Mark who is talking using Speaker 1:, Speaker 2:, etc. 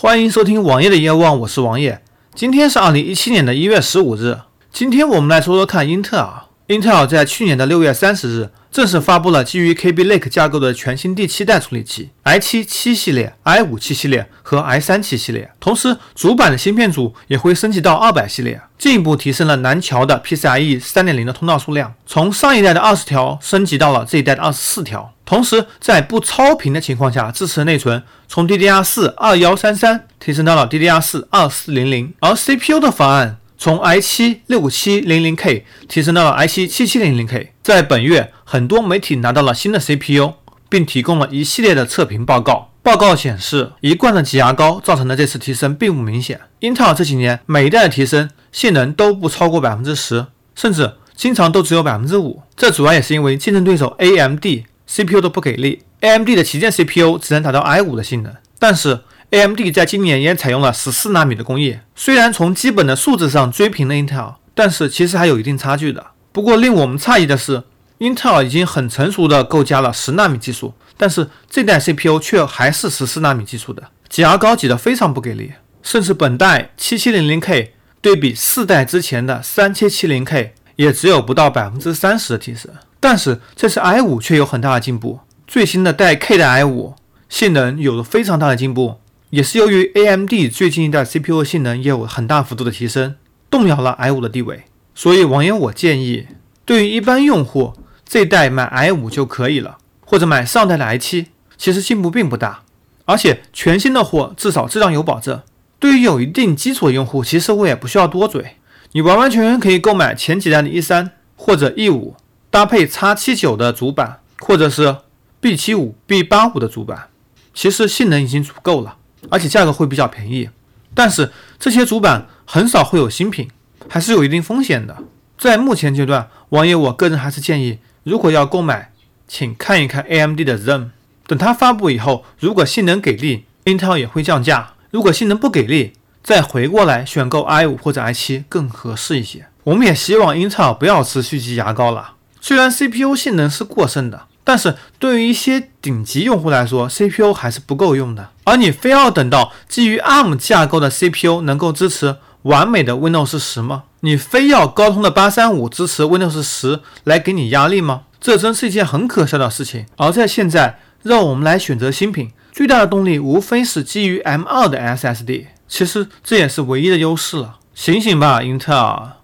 Speaker 1: 欢迎收听王爷的夜望，我是王爷。今天是二零一七年的一月十五日。今天我们来说说看英特尔。英特尔在去年的六月三十日正式发布了基于 Kaby Lake 架构的全新第七代处理器 i7 七系列、i5 七系列和 i3 七系列。同时，主板的芯片组也会升级到二百系列，进一步提升了南桥的 PCIe 三点零的通道数量，从上一代的二十条升级到了这一代的二十四条。同时，在不超频的情况下，支持内存从 DDR4 二幺三三提升到了 DDR4 二四零零，而 CPU 的方案。从 i7 六七零零 K 提升到了 i7 七七零零 K，在本月，很多媒体拿到了新的 CPU，并提供了一系列的测评报告。报告显示，一贯的挤牙膏造成的这次提升并不明显。英特尔这几年每一代的提升性能都不超过百分之十，甚至经常都只有百分之五。这主要也是因为竞争对手 AMD CPU 都不给力，AMD 的旗舰 CPU 只能达到 i5 的性能，但是。AMD 在今年也采用了十四纳米的工艺，虽然从基本的数字上追平了 Intel，但是其实还有一定差距的。不过令我们诧异的是，Intel 已经很成熟的构架了十纳米技术，但是这代 CPU 却还是十四纳米技术的，挤牙膏挤得非常不给力，甚至本代 7700K 对比四代之前的 3770K 也只有不到百分之三十的提升。但是这次 i5 却有很大的进步，最新的带 K 的 i5 性能有了非常大的进步。也是由于 AMD 最近一代 CPU 性能也有很大幅度的提升，动摇了 i5 的地位。所以网友我建议，对于一般用户，这代买 i5 就可以了，或者买上代的 i7，其实进步并不大。而且全新的货至少质量有保证。对于有一定基础的用户，其实我也不需要多嘴，你完完全全可以购买前几代的 E3 或者 E5，搭配 X79 的主板，或者是 B75、B85 的主板，其实性能已经足够了。而且价格会比较便宜，但是这些主板很少会有新品，还是有一定风险的。在目前阶段，王爷我个人还是建议，如果要购买，请看一看 AMD 的 Zen，等它发布以后，如果性能给力，Intel 也会降价；如果性能不给力，再回过来选购 i5 或者 i7 更合适一些。我们也希望 Intel 不要持续挤牙膏了，虽然 CPU 性能是过剩的。但是对于一些顶级用户来说，CPU 还是不够用的。而你非要等到基于 ARM 架构的 CPU 能够支持完美的 Windows 十吗？你非要高通的八三五支持 Windows 十来给你压力吗？这真是一件很可笑的事情。而在现在，让我们来选择新品，最大的动力无非是基于 M2 的 SSD。其实这也是唯一的优势了。醒醒吧，英特尔！